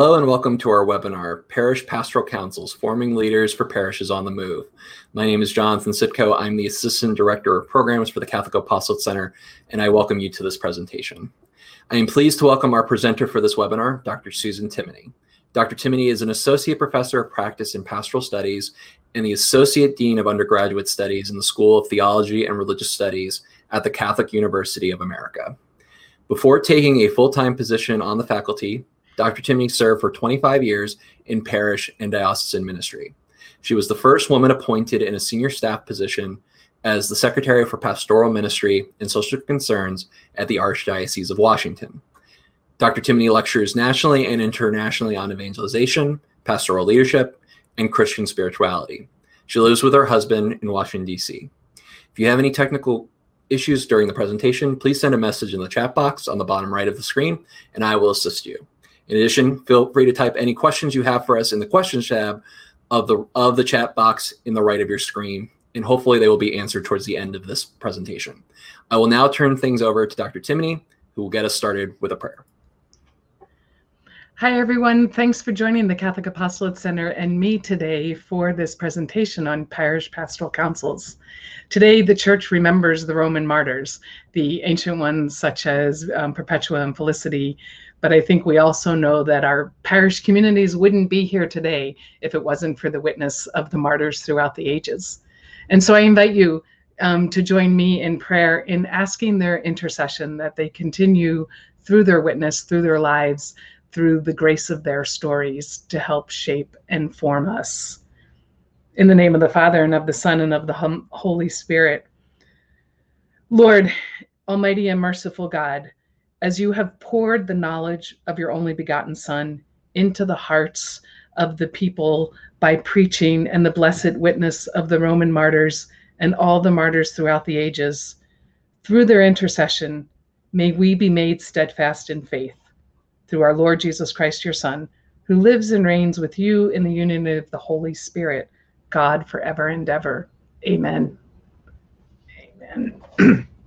Hello and welcome to our webinar, Parish Pastoral Councils, Forming Leaders for Parishes on the Move. My name is Jonathan Sitko. I'm the Assistant Director of Programs for the Catholic Apostolate Center, and I welcome you to this presentation. I am pleased to welcome our presenter for this webinar, Dr. Susan Timoney. Dr. Timoney is an Associate Professor of Practice in Pastoral Studies and the Associate Dean of Undergraduate Studies in the School of Theology and Religious Studies at the Catholic University of America. Before taking a full-time position on the faculty, Dr. Timoney served for 25 years in parish and diocesan ministry. She was the first woman appointed in a senior staff position as the Secretary for Pastoral Ministry and Social Concerns at the Archdiocese of Washington. Dr. Timoney lectures nationally and internationally on evangelization, pastoral leadership, and Christian spirituality. She lives with her husband in Washington, D.C. If you have any technical issues during the presentation, please send a message in the chat box on the bottom right of the screen, and I will assist you. In addition, feel free to type any questions you have for us in the questions tab of the of the chat box in the right of your screen, and hopefully they will be answered towards the end of this presentation. I will now turn things over to Dr. Timoney, who will get us started with a prayer. Hi, everyone. Thanks for joining the Catholic Apostolate Center and me today for this presentation on parish pastoral councils. Today, the Church remembers the Roman martyrs, the ancient ones such as um, Perpetua and Felicity, but I think we also know that our parish communities wouldn't be here today if it wasn't for the witness of the martyrs throughout the ages. And so I invite you um, to join me in prayer in asking their intercession that they continue through their witness, through their lives, through the grace of their stories to help shape and form us. In the name of the Father, and of the Son, and of the Holy Spirit. Lord, Almighty and merciful God, as you have poured the knowledge of your only begotten Son into the hearts of the people by preaching and the blessed witness of the Roman martyrs and all the martyrs throughout the ages, through their intercession, may we be made steadfast in faith. Through our Lord Jesus Christ, your Son, who lives and reigns with you in the union of the Holy Spirit, God forever and ever. Amen. Amen.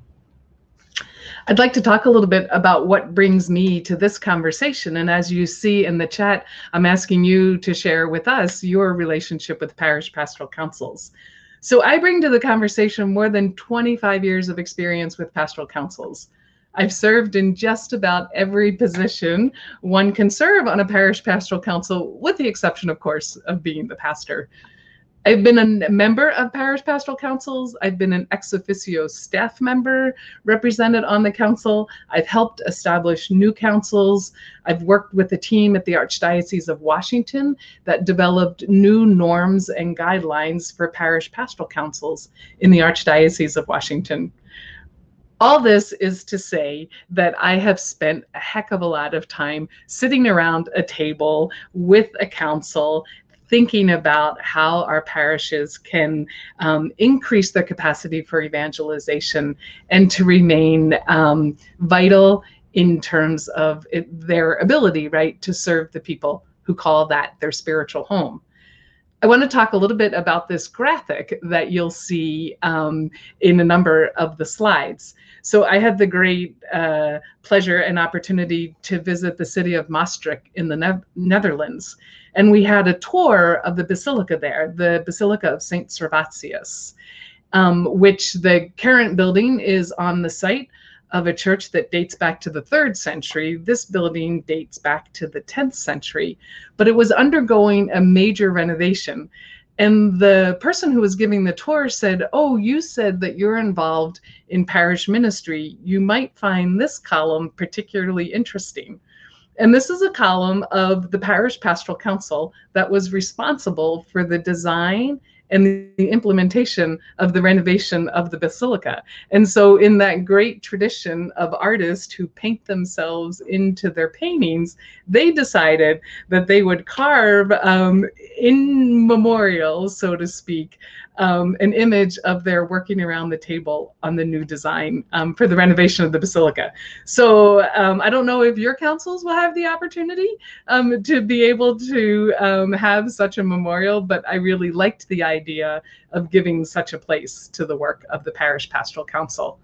I'd like to talk a little bit about what brings me to this conversation. And as you see in the chat, I'm asking you to share with us your relationship with parish pastoral councils. So I bring to the conversation more than 25 years of experience with pastoral councils. I've served in just about every position one can serve on a parish pastoral council, with the exception, of course, of being the pastor. I've been a member of parish pastoral councils. I've been an ex officio staff member represented on the council. I've helped establish new councils. I've worked with a team at the Archdiocese of Washington that developed new norms and guidelines for parish pastoral councils in the Archdiocese of Washington. All this is to say that I have spent a heck of a lot of time sitting around a table with a council thinking about how our parishes can um, increase their capacity for evangelization and to remain um, vital in terms of it, their ability, right, to serve the people who call that their spiritual home. I want to talk a little bit about this graphic that you'll see um, in a number of the slides. So I had the great uh, pleasure and opportunity to visit the city of Maastricht in the ne Netherlands. And we had a tour of the basilica there, the Basilica of St. Servatius, um, which the current building is on the site of a church that dates back to the third century. This building dates back to the 10th century, but it was undergoing a major renovation. And the person who was giving the tour said, Oh, you said that you're involved in parish ministry. You might find this column particularly interesting. And this is a column of the Parish Pastoral Council that was responsible for the design and the implementation of the renovation of the basilica. And so, in that great tradition of artists who paint themselves into their paintings, they decided that they would carve um, in memorial, so to speak, um, an image of their working around the table on the new design um, for the renovation of the basilica. So um, I don't know if your councils will have the opportunity um, to be able to um, have such a memorial, but I really liked the idea of giving such a place to the work of the Parish Pastoral Council.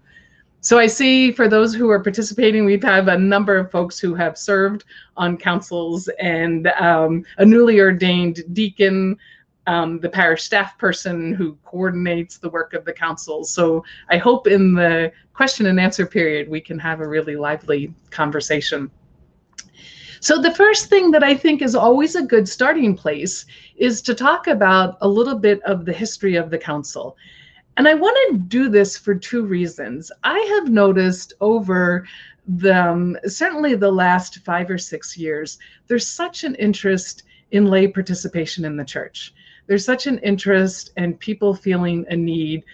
So I see for those who are participating, we have a number of folks who have served on councils and um, a newly ordained deacon, um, the parish staff person who coordinates the work of the council. So I hope in the question and answer period, we can have a really lively conversation. So the first thing that I think is always a good starting place is to talk about a little bit of the history of the council. And I want to do this for two reasons. I have noticed over the um, certainly the last five or six years, there's such an interest in lay participation in the church. There's such an interest and people feeling a need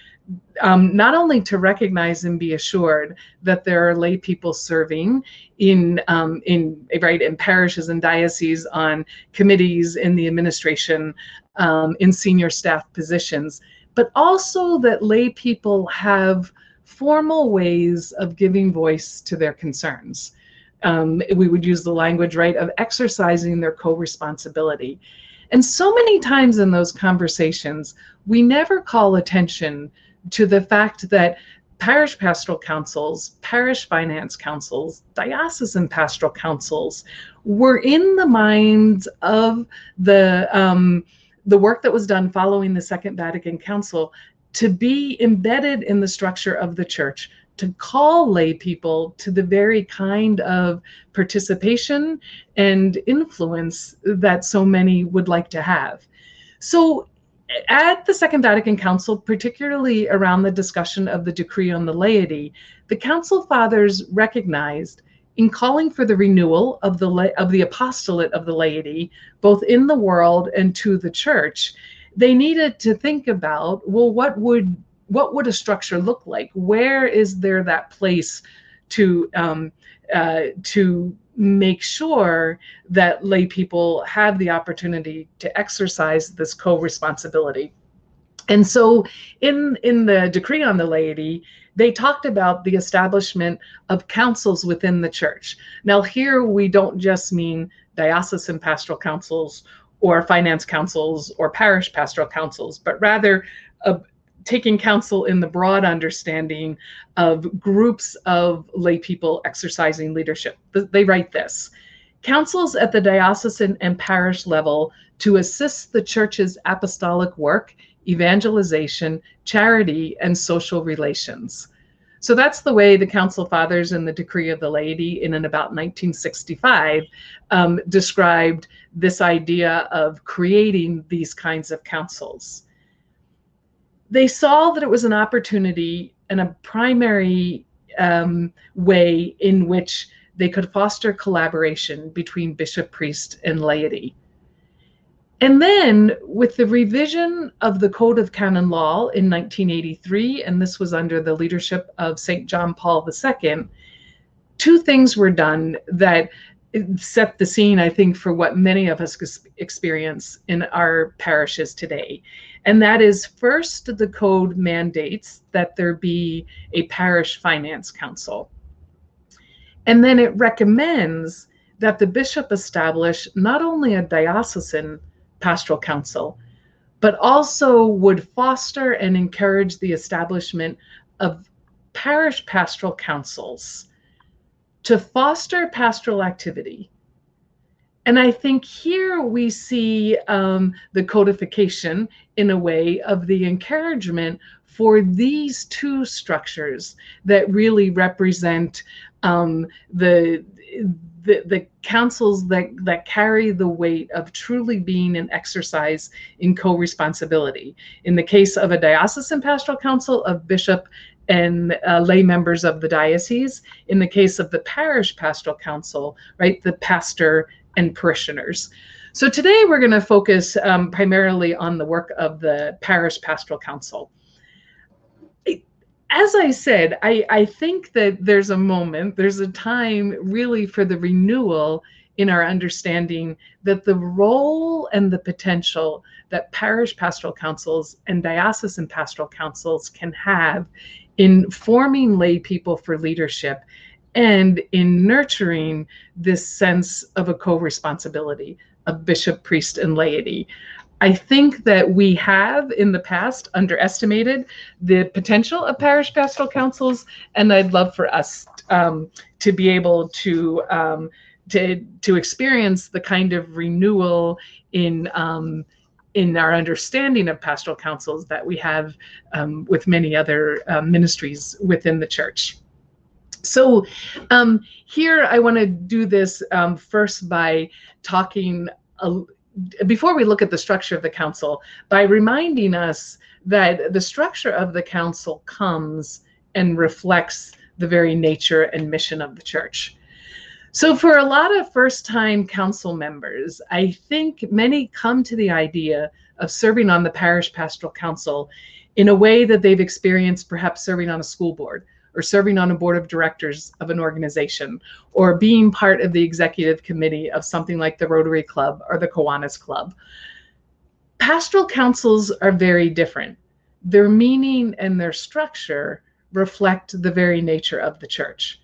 um, not only to recognize and be assured that there are lay people serving in um, in right in parishes and dioceses on committees in the administration um, in senior staff positions but also that lay people have formal ways of giving voice to their concerns. Um, we would use the language, right, of exercising their co responsibility. And so many times in those conversations, we never call attention to the fact that parish pastoral councils, parish finance councils, diocesan pastoral councils were in the minds of the um, the work that was done following the Second Vatican Council to be embedded in the structure of the church, to call lay people to the very kind of participation and influence that so many would like to have. So, at the Second Vatican Council, particularly around the discussion of the decree on the laity, the Council Fathers recognized in calling for the renewal of the of the apostolate of the laity, both in the world and to the church, they needed to think about well, what would what would a structure look like? Where is there that place to um, uh, to make sure that lay people have the opportunity to exercise this co-responsibility? And so, in in the decree on the laity, they talked about the establishment of councils within the church. Now, here we don't just mean diocesan pastoral councils or finance councils or parish pastoral councils, but rather uh, taking counsel in the broad understanding of groups of lay people exercising leadership. They write this councils at the diocesan and parish level to assist the church's apostolic work evangelization, charity, and social relations. So that's the way the Council Fathers and the Decree of the Laity in and about 1965 um, described this idea of creating these kinds of councils. They saw that it was an opportunity and a primary um, way in which they could foster collaboration between bishop, priest, and laity. And then with the revision of the Code of Canon Law in 1983, and this was under the leadership of St. John Paul II, two things were done that set the scene, I think, for what many of us experience in our parishes today. And that is first, the code mandates that there be a parish finance council. And then it recommends that the bishop establish not only a diocesan pastoral council, but also would foster and encourage the establishment of parish pastoral councils to foster pastoral activity. And I think here we see um, the codification in a way of the encouragement for these two structures that really represent um, the the, the councils that, that carry the weight of truly being an exercise in co-responsibility. In the case of a diocesan pastoral council of bishop and uh, lay members of the diocese. In the case of the parish pastoral council, right, the pastor and parishioners. So today we're going to focus um, primarily on the work of the parish pastoral council as I said, I, I think that there's a moment, there's a time really for the renewal in our understanding that the role and the potential that parish pastoral councils and diocesan pastoral councils can have in forming lay people for leadership and in nurturing this sense of a co responsibility of bishop, priest, and laity. I think that we have in the past underestimated the potential of parish pastoral councils, and I'd love for us um, to be able to um, to to experience the kind of renewal in um, in our understanding of pastoral councils that we have um, with many other uh, ministries within the church. So um, here I want to do this um, first by talking before we look at the structure of the council by reminding us that the structure of the council comes and reflects the very nature and mission of the church. So, for a lot of first time council members, I think many come to the idea of serving on the parish pastoral council in a way that they've experienced perhaps serving on a school board or serving on a board of directors of an organization or being part of the executive committee of something like the Rotary Club or the Kiwanis Club. Pastoral councils are very different. Their meaning and their structure reflect the very nature of the church.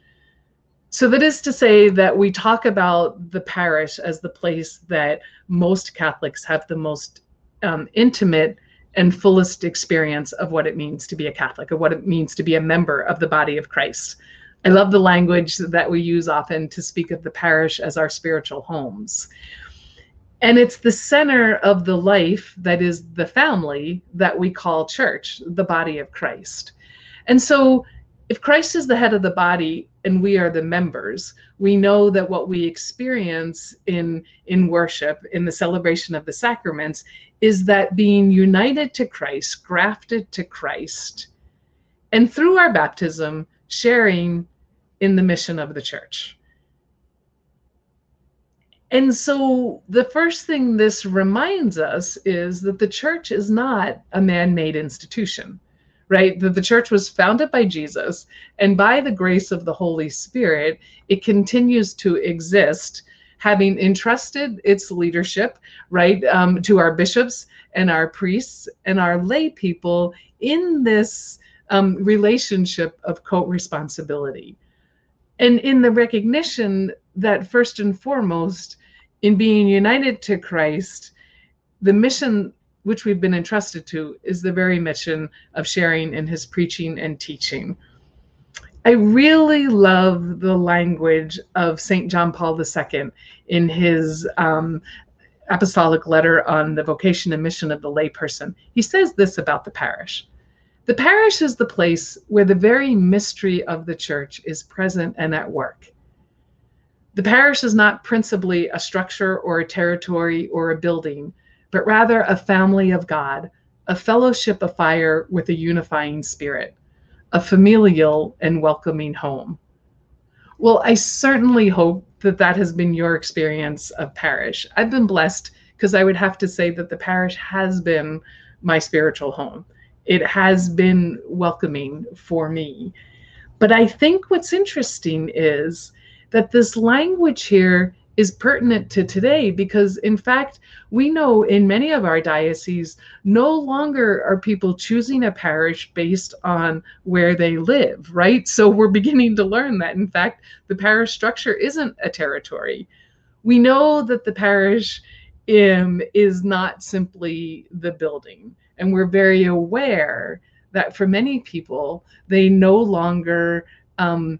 So that is to say that we talk about the parish as the place that most Catholics have the most um, intimate and fullest experience of what it means to be a Catholic, of what it means to be a member of the body of Christ. I love the language that we use often to speak of the parish as our spiritual homes. And it's the center of the life that is the family that we call church, the body of Christ. And so, if Christ is the head of the body and we are the members, we know that what we experience in, in worship, in the celebration of the sacraments, is that being united to Christ, grafted to Christ, and through our baptism, sharing in the mission of the church. And so, the first thing this reminds us is that the church is not a man made institution, right? That the church was founded by Jesus, and by the grace of the Holy Spirit, it continues to exist having entrusted its leadership, right, um, to our bishops and our priests and our lay people in this um, relationship of co responsibility. And in the recognition that, first and foremost, in being united to Christ, the mission which we've been entrusted to is the very mission of sharing in his preaching and teaching. I really love the language of St. John Paul II in his um, apostolic letter on the vocation and mission of the layperson. He says this about the parish The parish is the place where the very mystery of the church is present and at work. The parish is not principally a structure or a territory or a building, but rather a family of God, a fellowship of fire with a unifying spirit a familial and welcoming home. Well, I certainly hope that that has been your experience of parish. I've been blessed because I would have to say that the parish has been my spiritual home. It has been welcoming for me. But I think what's interesting is that this language here is pertinent to today because, in fact, we know in many of our dioceses, no longer are people choosing a parish based on where they live, right? So we're beginning to learn that, in fact, the parish structure isn't a territory. We know that the parish um, is not simply the building, and we're very aware that for many people, they no longer. Um,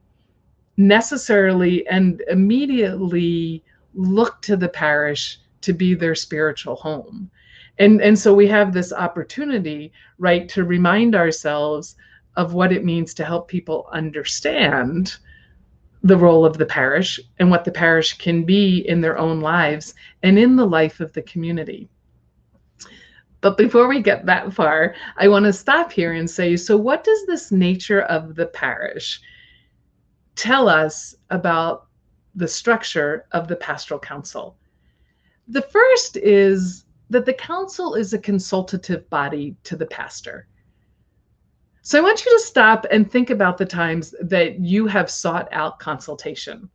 necessarily and immediately look to the parish to be their spiritual home. And, and so we have this opportunity, right, to remind ourselves of what it means to help people understand the role of the parish and what the parish can be in their own lives and in the life of the community. But before we get that far, I want to stop here and say so, what does this nature of the parish tell us about the structure of the pastoral council. The first is that the council is a consultative body to the pastor. So I want you to stop and think about the times that you have sought out consultation.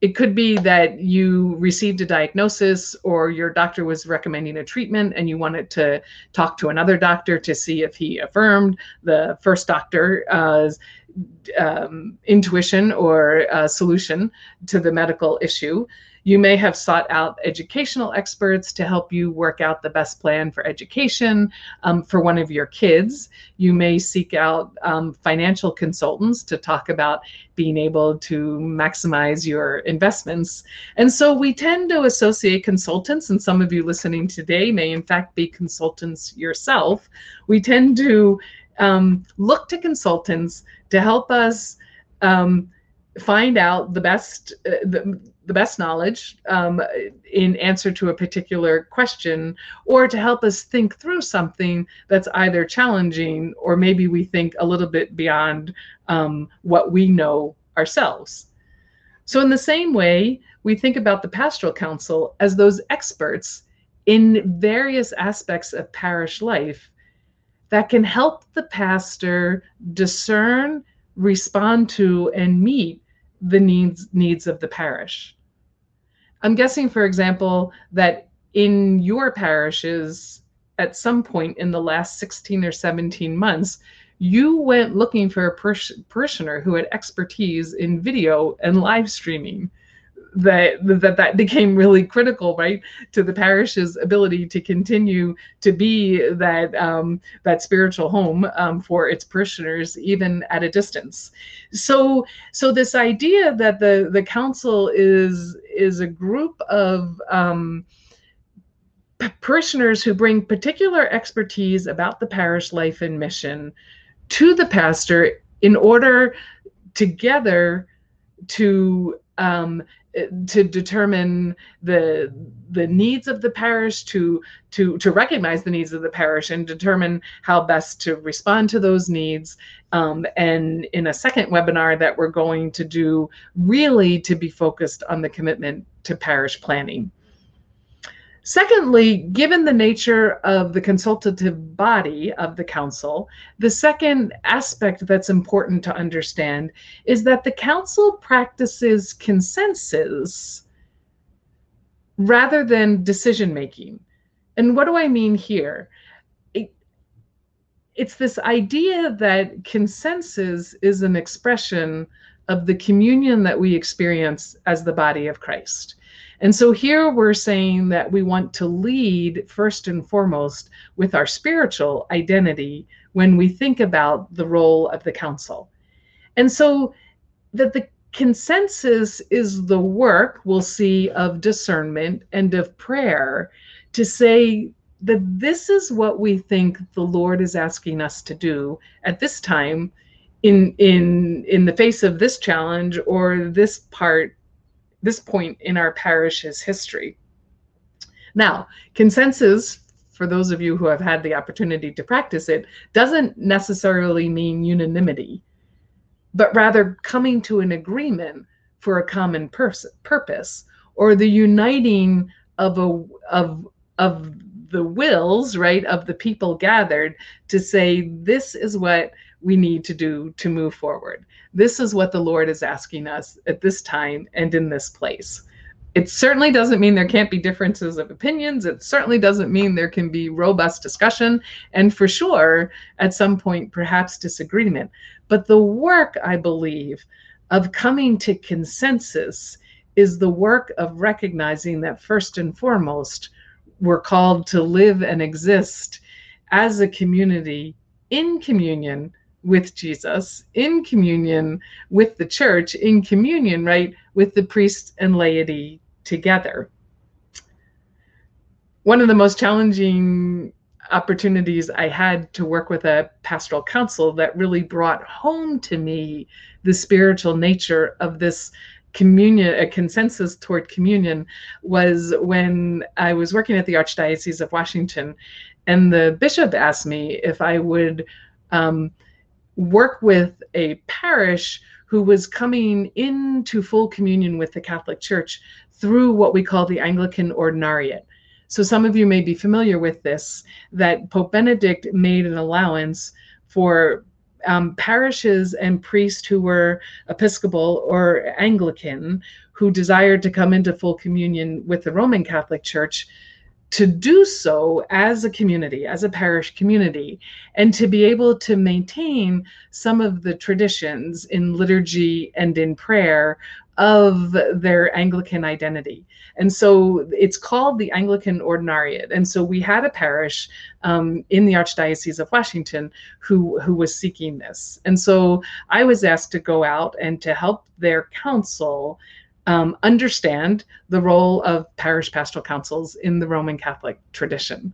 It could be that you received a diagnosis or your doctor was recommending a treatment and you wanted to talk to another doctor to see if he affirmed the first doctor's uh, um, intuition or solution to the medical issue. You may have sought out educational experts to help you work out the best plan for education um, for one of your kids. You may seek out um, financial consultants to talk about being able to maximize your investments. And so we tend to associate consultants, and some of you listening today may in fact be consultants yourself. We tend to um, look to consultants to help us um, find out the best uh, the, the best knowledge um, in answer to a particular question or to help us think through something that's either challenging or maybe we think a little bit beyond um, what we know ourselves. So in the same way we think about the pastoral council as those experts in various aspects of parish life that can help the pastor discern respond to and meet the needs needs of the parish. I'm guessing, for example, that in your parishes, at some point in the last 16 or 17 months, you went looking for a parishioner who had expertise in video and live streaming that that that became really critical, right, to the parish's ability to continue to be that um, that spiritual home um, for its parishioners, even at a distance. So, so this idea that the the council is is a group of um, parishioners who bring particular expertise about the parish life and mission to the pastor in order together to um, to determine the the needs of the parish to to to recognize the needs of the parish and determine how best to respond to those needs. Um, and in a second webinar that we're going to do really to be focused on the commitment to parish planning Secondly, given the nature of the consultative body of the council, the second aspect that's important to understand is that the council practices consensus rather than decision making. And what do I mean here? It, it's this idea that consensus is an expression of the communion that we experience as the body of Christ. And so here we're saying that we want to lead first and foremost with our spiritual identity when we think about the role of the council. And so that the consensus is the work we'll see of discernment and of prayer to say that this is what we think the Lord is asking us to do at this time in in in the face of this challenge or this part this point in our parish's history. Now, consensus, for those of you who have had the opportunity to practice it, doesn't necessarily mean unanimity, but rather coming to an agreement for a common purpose or the uniting of a of of the wills right of the people gathered to say this is what we need to do to move forward this is what the Lord is asking us at this time and in this place. It certainly doesn't mean there can't be differences of opinions. It certainly doesn't mean there can be robust discussion and for sure, at some point, perhaps disagreement. But the work, I believe, of coming to consensus is the work of recognizing that first and foremost, we're called to live and exist as a community in communion with Jesus, in communion with the church, in communion, right, with the priests and laity together. One of the most challenging opportunities I had to work with a pastoral council that really brought home to me the spiritual nature of this communion, a consensus toward communion, was when I was working at the Archdiocese of Washington, and the bishop asked me if I would um, work with a parish who was coming into full communion with the Catholic Church through what we call the Anglican Ordinariate. So, some of you may be familiar with this that Pope Benedict made an allowance for um, parishes and priests who were Episcopal or Anglican who desired to come into full communion with the Roman Catholic Church to do so as a community, as a parish community, and to be able to maintain some of the traditions in liturgy and in prayer of their Anglican identity. And so it's called the Anglican Ordinariate. And so we had a parish um, in the Archdiocese of Washington who, who was seeking this. And so I was asked to go out and to help their council um, understand the role of parish pastoral councils in the Roman Catholic tradition.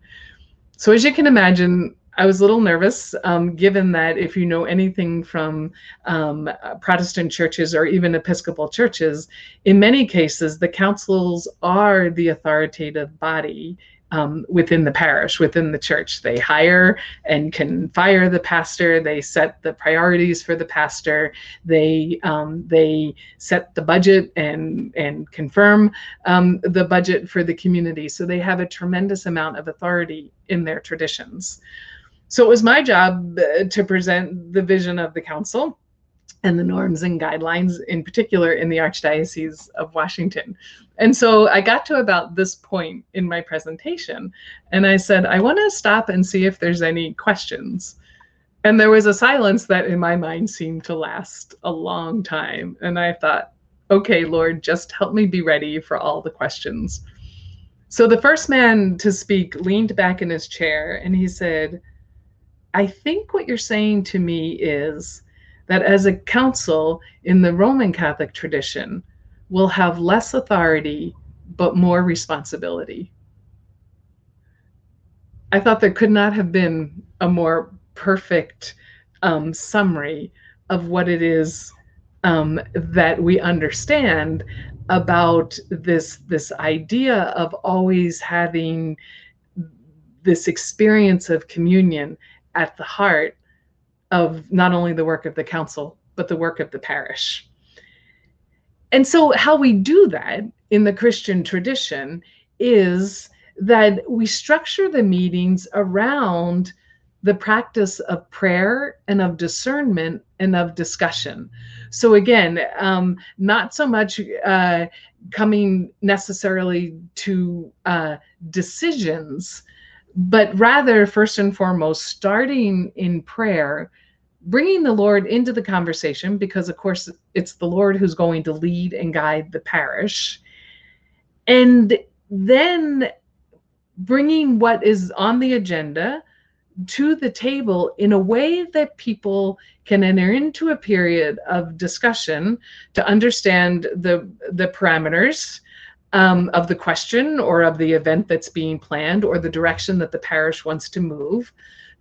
So, as you can imagine, I was a little nervous, um, given that if you know anything from um, Protestant churches or even Episcopal churches, in many cases, the councils are the authoritative body um, within the parish, within the church. They hire and can fire the pastor. They set the priorities for the pastor. They um, they set the budget and and confirm um, the budget for the community. So they have a tremendous amount of authority in their traditions. So it was my job uh, to present the vision of the council and the norms and guidelines, in particular in the Archdiocese of Washington. And so I got to about this point in my presentation, and I said, I want to stop and see if there's any questions. And there was a silence that in my mind seemed to last a long time. And I thought, okay, Lord, just help me be ready for all the questions. So the first man to speak leaned back in his chair and he said, I think what you're saying to me is that as a council in the Roman Catholic tradition will have less authority but more responsibility. I thought there could not have been a more perfect um, summary of what it is um, that we understand about this this idea of always having this experience of communion at the heart of not only the work of the council, but the work of the parish. And so, how we do that in the Christian tradition is that we structure the meetings around the practice of prayer and of discernment and of discussion. So, again, um, not so much uh, coming necessarily to uh, decisions but rather, first and foremost, starting in prayer, bringing the Lord into the conversation, because of course it's the Lord who's going to lead and guide the parish. And then bringing what is on the agenda to the table in a way that people can enter into a period of discussion to understand the the parameters um, of the question or of the event that's being planned or the direction that the parish wants to move,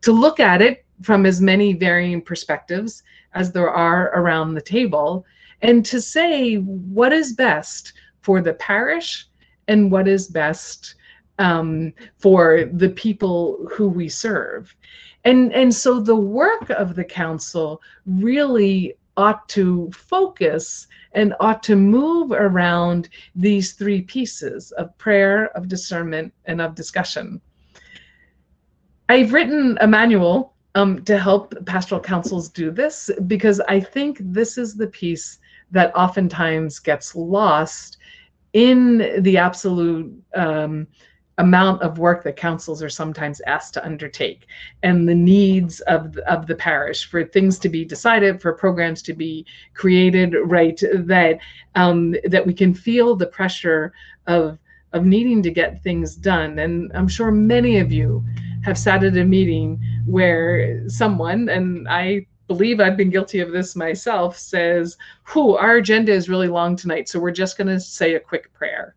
to look at it from as many varying perspectives as there are around the table, and to say what is best for the parish and what is best um, for the people who we serve. And, and so the work of the council really ought to focus and ought to move around these three pieces of prayer, of discernment, and of discussion. I've written a manual um, to help pastoral councils do this because I think this is the piece that oftentimes gets lost in the absolute um, amount of work that councils are sometimes asked to undertake and the needs of, of the parish for things to be decided for programs to be created right that um, that we can feel the pressure of of needing to get things done. And i'm sure many of you have sat at a meeting where someone and i believe I've been guilty of this myself, says, Whew, our agenda is really long tonight, so we're just going to say a quick prayer.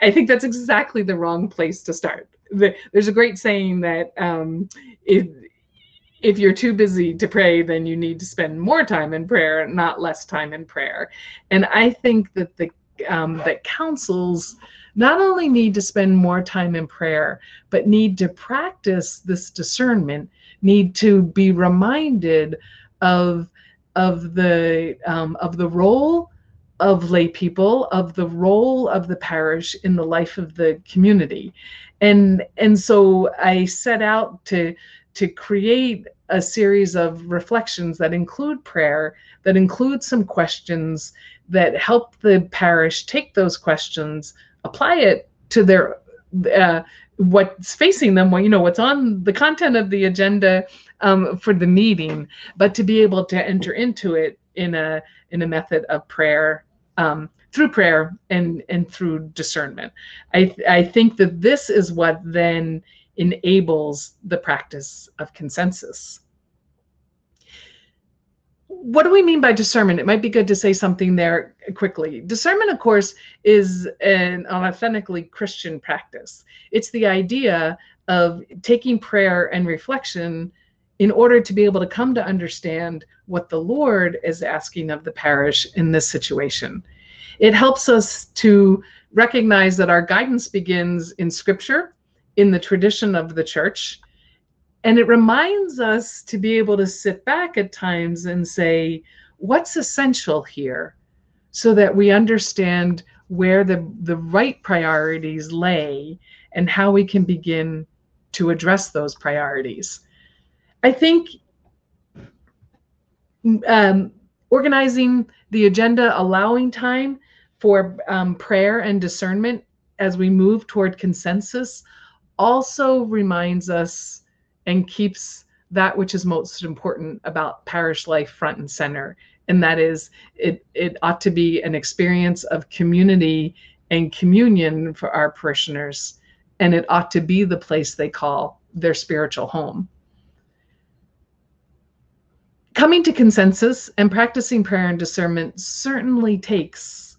I think that's exactly the wrong place to start. The, there's a great saying that um, if if you're too busy to pray, then you need to spend more time in prayer, not less time in prayer. And I think that the um, that councils not only need to spend more time in prayer, but need to practice this discernment, need to be reminded of of the um, of the role of lay people of the role of the parish in the life of the community. And and so i set out to to create a series of reflections that include prayer that include some questions that help the parish take those questions apply it to their uh, what's facing them, what you know, what's on the content of the agenda um, for the meeting, but to be able to enter into it in a in a method of prayer um, through prayer and and through discernment. I I think that this is what then enables the practice of consensus what do we mean by discernment? It might be good to say something there quickly. Discernment, of course, is an, authentically Christian practice. It's the idea of taking prayer and reflection in order to be able to come to understand what the Lord is asking of the parish in this situation. It helps us to recognize that our guidance begins in Scripture, in the tradition of the church, and it reminds us to be able to sit back at times and say, what's essential here? So that we understand where the, the right priorities lay and how we can begin to address those priorities. I think um, organizing the agenda, allowing time for um, prayer and discernment as we move toward consensus, also reminds us and keeps that which is most important about parish life front and center. And that is it it ought to be an experience of community and communion for our parishioners. And it ought to be the place they call their spiritual home. Coming to consensus and practicing prayer and discernment certainly takes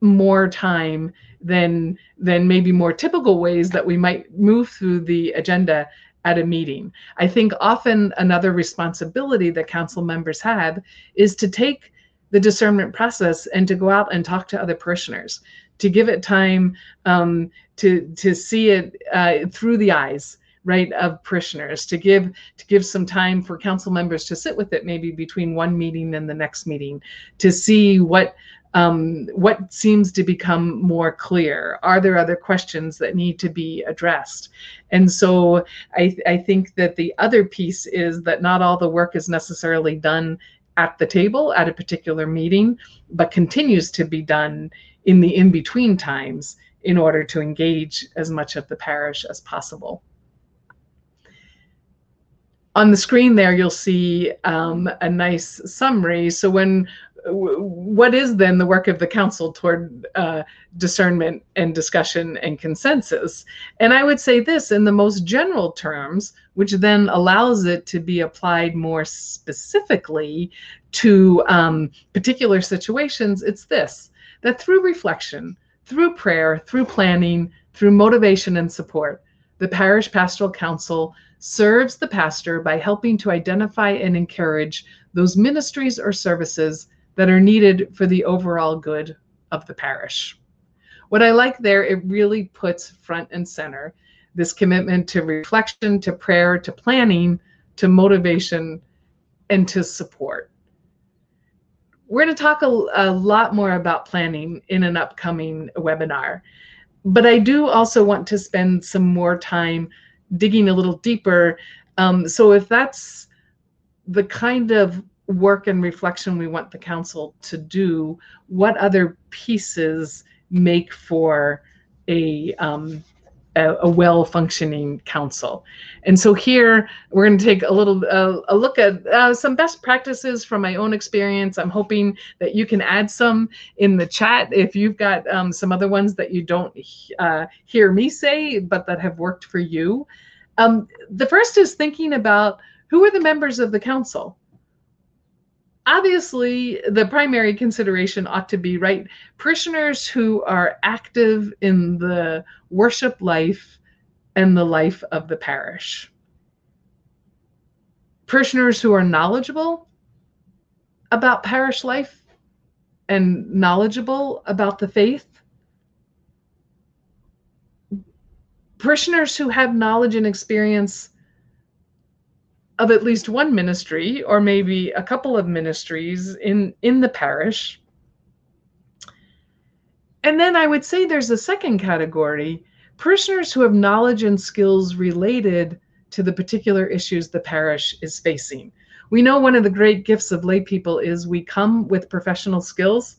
more time than than maybe more typical ways that we might move through the agenda at a meeting. I think often another responsibility that council members have is to take the discernment process and to go out and talk to other parishioners, to give it time um, to to see it uh, through the eyes right of parishioners to give to give some time for council members to sit with it maybe between one meeting and the next meeting to see what um, what seems to become more clear? Are there other questions that need to be addressed? And so I, I think that the other piece is that not all the work is necessarily done at the table at a particular meeting, but continues to be done in the in between times in order to engage as much of the parish as possible. On the screen there, you'll see um, a nice summary. So when what is then the work of the council toward uh, discernment and discussion and consensus? And I would say this in the most general terms, which then allows it to be applied more specifically to um, particular situations. It's this that through reflection, through prayer, through planning, through motivation and support, the parish pastoral council serves the pastor by helping to identify and encourage those ministries or services that are needed for the overall good of the parish. What I like there, it really puts front and center this commitment to reflection, to prayer, to planning, to motivation, and to support. We're going to talk a, a lot more about planning in an upcoming webinar, but I do also want to spend some more time digging a little deeper. Um, so if that's the kind of work and reflection we want the council to do, what other pieces make for a um, a, a well-functioning council. And so here we're going to take a little uh, a look at uh, some best practices from my own experience. I'm hoping that you can add some in the chat if you've got um, some other ones that you don't uh, hear me say, but that have worked for you. Um, the first is thinking about who are the members of the council obviously the primary consideration ought to be right parishioners who are active in the worship life and the life of the parish. Parishioners who are knowledgeable about parish life and knowledgeable about the faith. Parishioners who have knowledge and experience of at least one ministry or maybe a couple of ministries in in the parish. And then i would say there's a second category parishioners who have knowledge and skills related to the particular issues the parish is facing. We know one of the great gifts of lay people is we come with professional skills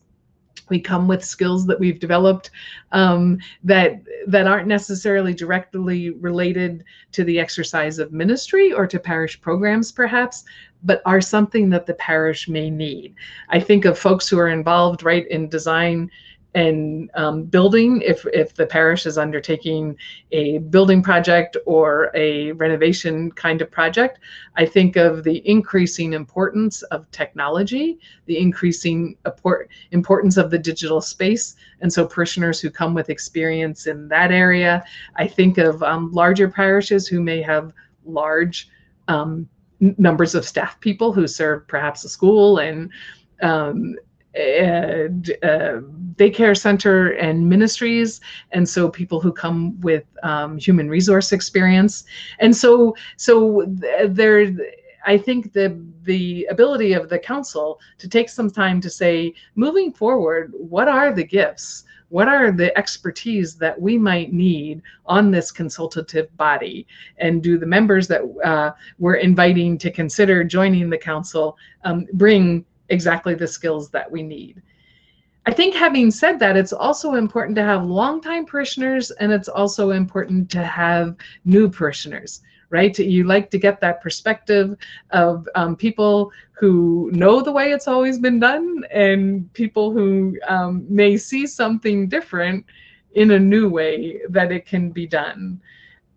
we come with skills that we've developed um, that that aren't necessarily directly related to the exercise of ministry or to parish programs perhaps but are something that the parish may need. I think of folks who are involved right in design and um, building if if the parish is undertaking a building project or a renovation kind of project i think of the increasing importance of technology the increasing importance of the digital space and so parishioners who come with experience in that area i think of um, larger parishes who may have large um, numbers of staff people who serve perhaps a school and um, and uh, daycare center and ministries and so people who come with um, human resource experience. And so so there i think the the ability of the council to take some time to say moving forward what are the gifts? What are the expertise that we might need on this consultative body? And do the members that uh, we're inviting to consider joining the council um, bring exactly the skills that we need. I think having said that, it's also important to have longtime parishioners and it's also important to have new parishioners, right? You like to get that perspective of um, people who know the way it's always been done and people who um, may see something different in a new way that it can be done.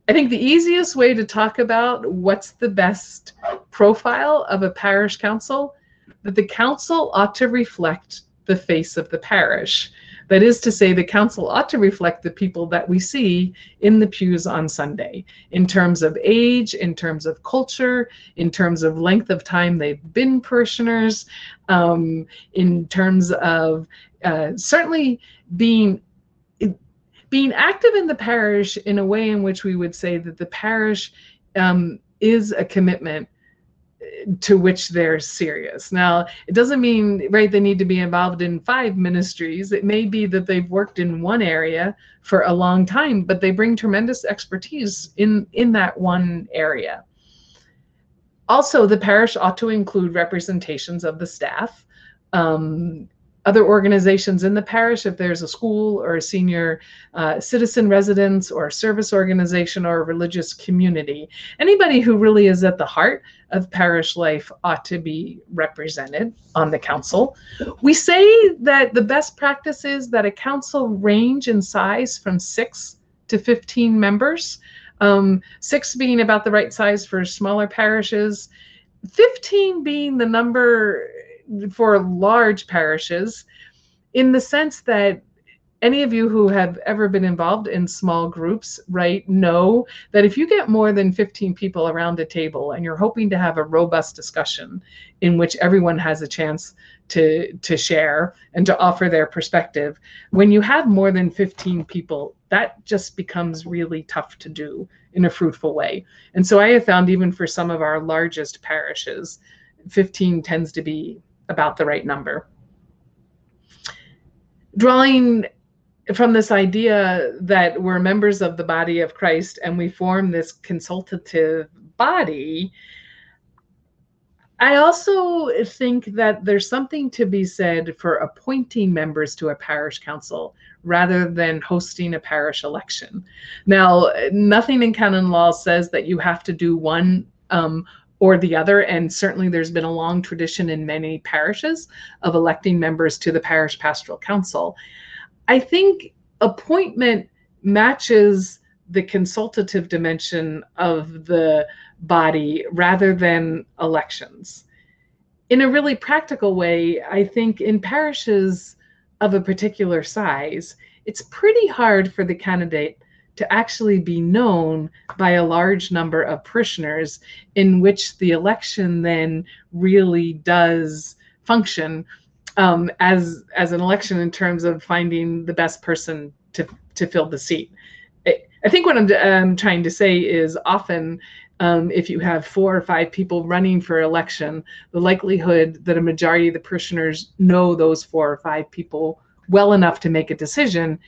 I think the easiest way to talk about what's the best profile of a parish council that the council ought to reflect the face of the parish. That is to say, the council ought to reflect the people that we see in the pews on Sunday, in terms of age, in terms of culture, in terms of length of time they've been parishioners, um, in terms of uh, certainly being being active in the parish in a way in which we would say that the parish um, is a commitment to which they're serious. Now, it doesn't mean, right, they need to be involved in five ministries. It may be that they've worked in one area for a long time, but they bring tremendous expertise in, in that one area. Also, the parish ought to include representations of the staff. Um, other organizations in the parish, if there's a school or a senior uh, citizen residence or a service organization or a religious community, anybody who really is at the heart of parish life ought to be represented on the council. We say that the best practice is that a council range in size from six to 15 members, um, six being about the right size for smaller parishes, 15 being the number for large parishes in the sense that any of you who have ever been involved in small groups, right, know that if you get more than 15 people around a table and you're hoping to have a robust discussion in which everyone has a chance to to share and to offer their perspective, when you have more than 15 people, that just becomes really tough to do in a fruitful way. And so I have found even for some of our largest parishes, 15 tends to be about the right number. Drawing from this idea that we're members of the body of Christ and we form this consultative body, I also think that there's something to be said for appointing members to a parish council rather than hosting a parish election. Now, nothing in canon law says that you have to do one um, or the other. And certainly there's been a long tradition in many parishes of electing members to the parish pastoral council. I think appointment matches the consultative dimension of the body rather than elections. In a really practical way, I think in parishes of a particular size, it's pretty hard for the candidate to actually be known by a large number of parishioners, in which the election then really does function um, as as an election in terms of finding the best person to to fill the seat. I think what I'm, I'm trying to say is often um, if you have four or five people running for election, the likelihood that a majority of the parishioners know those four or five people well enough to make a decision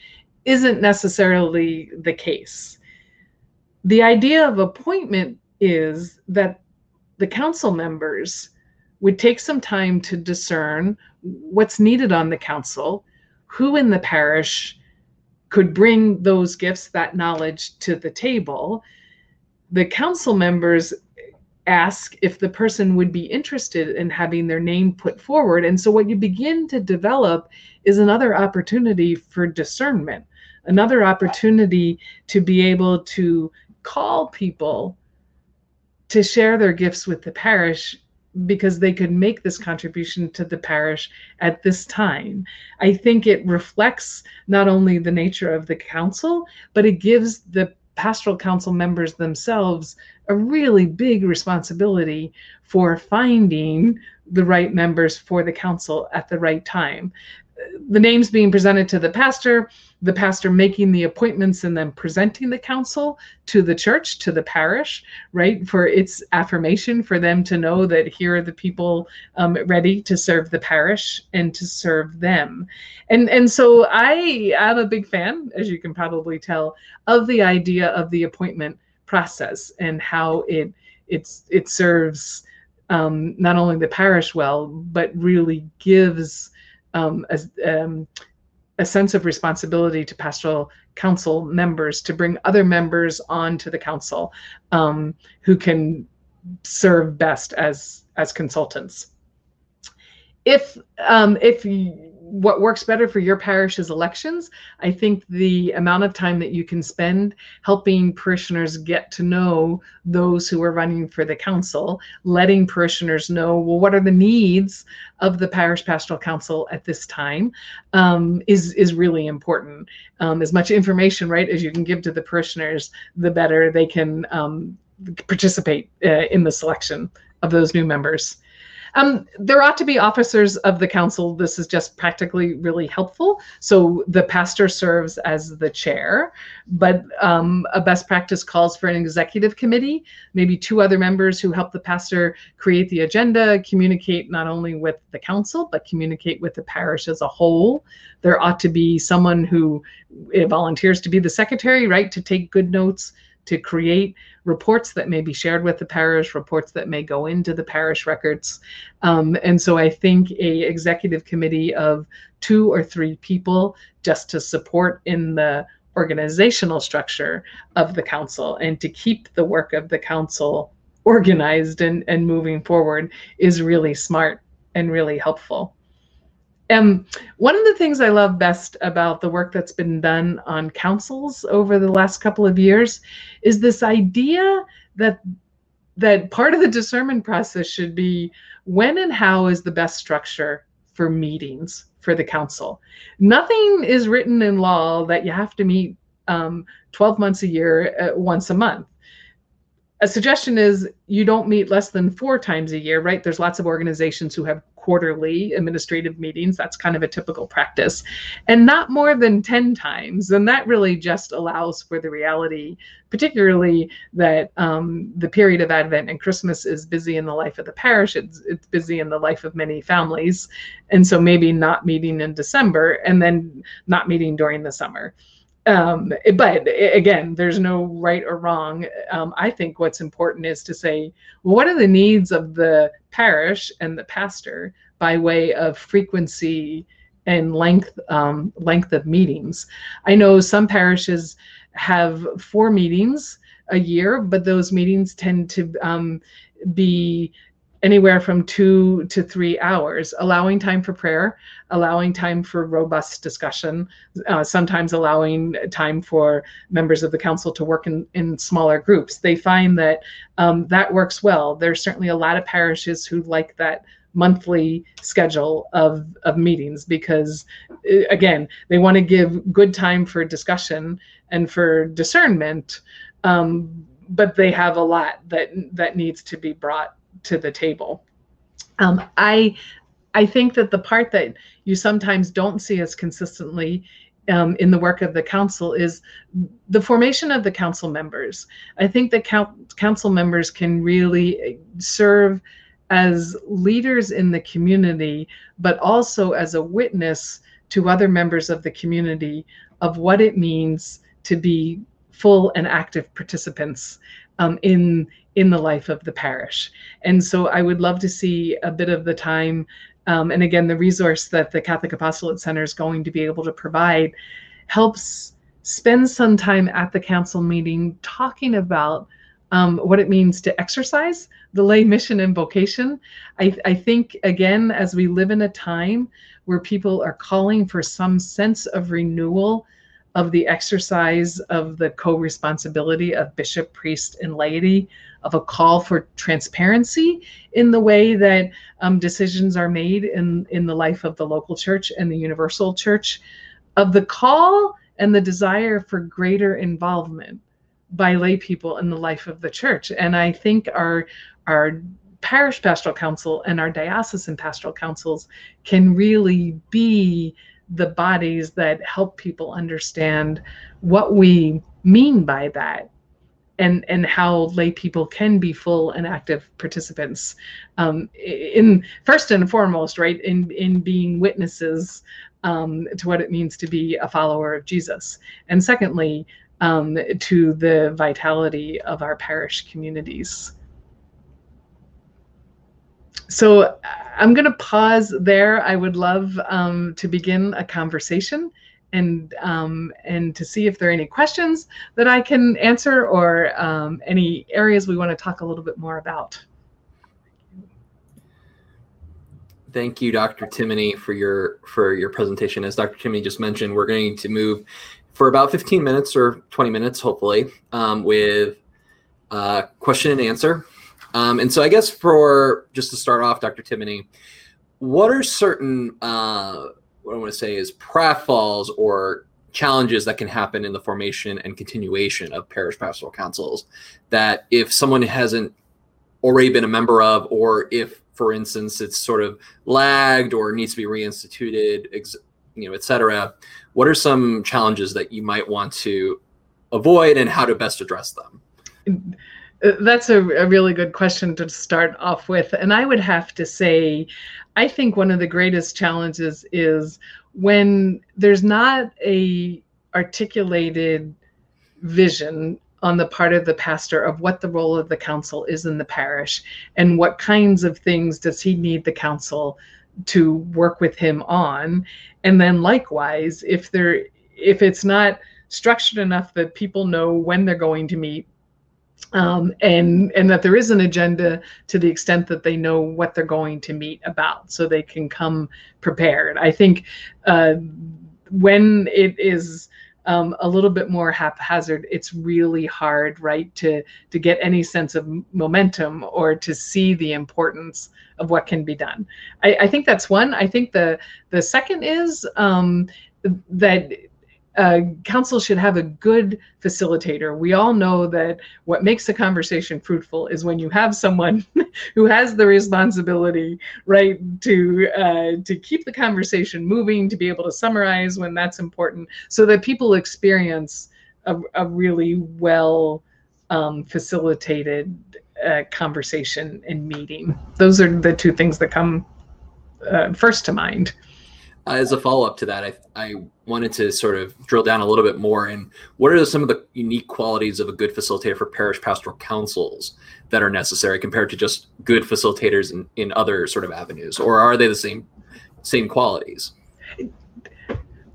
isn't necessarily the case. The idea of appointment is that the council members would take some time to discern what's needed on the council, who in the parish could bring those gifts, that knowledge to the table. The council members ask if the person would be interested in having their name put forward. And so, what you begin to develop is another opportunity for discernment, another opportunity to be able to call people to share their gifts with the parish because they could make this contribution to the parish at this time. I think it reflects not only the nature of the council, but it gives the pastoral council members themselves a really big responsibility for finding the right members for the council at the right time the names being presented to the pastor, the pastor making the appointments and then presenting the council to the church, to the parish, right? For its affirmation, for them to know that here are the people um, ready to serve the parish and to serve them. And, and so I am a big fan, as you can probably tell, of the idea of the appointment process and how it it's it serves um, not only the parish well, but really gives um, a, um, a sense of responsibility to pastoral council members to bring other members onto the council um, who can serve best as as consultants. If um, if what works better for your parish is elections. I think the amount of time that you can spend helping parishioners get to know those who are running for the council, letting parishioners know, well, what are the needs of the parish pastoral council at this time um, is, is really important. Um, as much information, right, as you can give to the parishioners, the better they can um, participate uh, in the selection of those new members. Um, there ought to be officers of the council. This is just practically really helpful. So the pastor serves as the chair, but um, a best practice calls for an executive committee, maybe two other members who help the pastor create the agenda, communicate not only with the council, but communicate with the parish as a whole. There ought to be someone who volunteers to be the secretary, right, to take good notes to create reports that may be shared with the parish, reports that may go into the parish records. Um, and so I think a executive committee of two or three people just to support in the organizational structure of the council and to keep the work of the council organized and, and moving forward is really smart and really helpful. Um, one of the things I love best about the work that's been done on councils over the last couple of years is this idea that that part of the discernment process should be when and how is the best structure for meetings for the council. Nothing is written in law that you have to meet um, 12 months a year uh, once a month a suggestion is you don't meet less than four times a year, right? There's lots of organizations who have quarterly administrative meetings. That's kind of a typical practice, and not more than 10 times. And that really just allows for the reality, particularly that um, the period of Advent and Christmas is busy in the life of the parish, it's, it's busy in the life of many families. And so maybe not meeting in December and then not meeting during the summer um, but again, there's no right or wrong. Um, I think what's important is to say, what are the needs of the parish and the pastor by way of frequency and length um, length of meetings? I know some parishes have four meetings a year, but those meetings tend to um, be anywhere from two to three hours, allowing time for prayer, allowing time for robust discussion, uh, sometimes allowing time for members of the council to work in, in smaller groups. They find that um, that works well. There's certainly a lot of parishes who like that monthly schedule of, of meetings because uh, again they want to give good time for discussion and for discernment um, but they have a lot that that needs to be brought to the table. Um, I I think that the part that you sometimes don't see as consistently um, in the work of the council is the formation of the council members. I think that council members can really serve as leaders in the community, but also as a witness to other members of the community of what it means to be full and active participants um, in in the life of the parish. And so I would love to see a bit of the time um, and again, the resource that the Catholic Apostolate Center is going to be able to provide helps spend some time at the council meeting talking about um, what it means to exercise the lay mission and vocation. I, I think, again, as we live in a time where people are calling for some sense of renewal of the exercise of the co responsibility of bishop, priest, and laity, of a call for transparency in the way that um, decisions are made in, in the life of the local church and the universal church, of the call and the desire for greater involvement by lay people in the life of the church. And I think our our parish pastoral council and our diocesan pastoral councils can really be the bodies that help people understand what we mean by that and and how lay people can be full and active participants um, in first and foremost right in in being witnesses um, to what it means to be a follower of jesus. And secondly um, to the vitality of our parish communities so i'm going to pause there i would love um, to begin a conversation and um, and to see if there are any questions that I can answer or um, any areas we want to talk a little bit more about. Thank you, Dr. Timoney, for your for your presentation. As Dr. Timoney just mentioned, we're going to move for about 15 minutes or 20 minutes, hopefully, um, with uh, question and answer. Um, and so, I guess for just to start off, Dr. Timoney, what are certain uh, what I want to say is pratfalls or challenges that can happen in the formation and continuation of parish pastoral councils that if someone hasn't already been a member of or if for instance it's sort of lagged or needs to be reinstituted you know et cetera what are some challenges that you might want to avoid and how to best address them that's a, a, really good question to start off with. And I would have to say, I think one of the greatest challenges is when there's not a articulated vision on the part of the pastor of what the role of the council is in the parish and what kinds of things does he need the council to work with him on and then likewise if there if it's not structured enough that people know when they're going to meet um, and and that there is an agenda to the extent that they know what they're going to meet about, so they can come prepared. I think uh, when it is um, a little bit more haphazard, it's really hard, right, to to get any sense of momentum or to see the importance of what can be done. I, I think that's one. I think the the second is um, that uh, council should have a good facilitator. We all know that what makes a conversation fruitful is when you have someone who has the responsibility, right, to uh, to keep the conversation moving, to be able to summarize when that's important, so that people experience a, a really well um, facilitated uh, conversation and meeting. Those are the two things that come uh, first to mind. As a follow up to that, I, I wanted to sort of drill down a little bit more in what are some of the unique qualities of a good facilitator for parish pastoral councils that are necessary compared to just good facilitators in, in other sort of avenues? Or are they the same same qualities?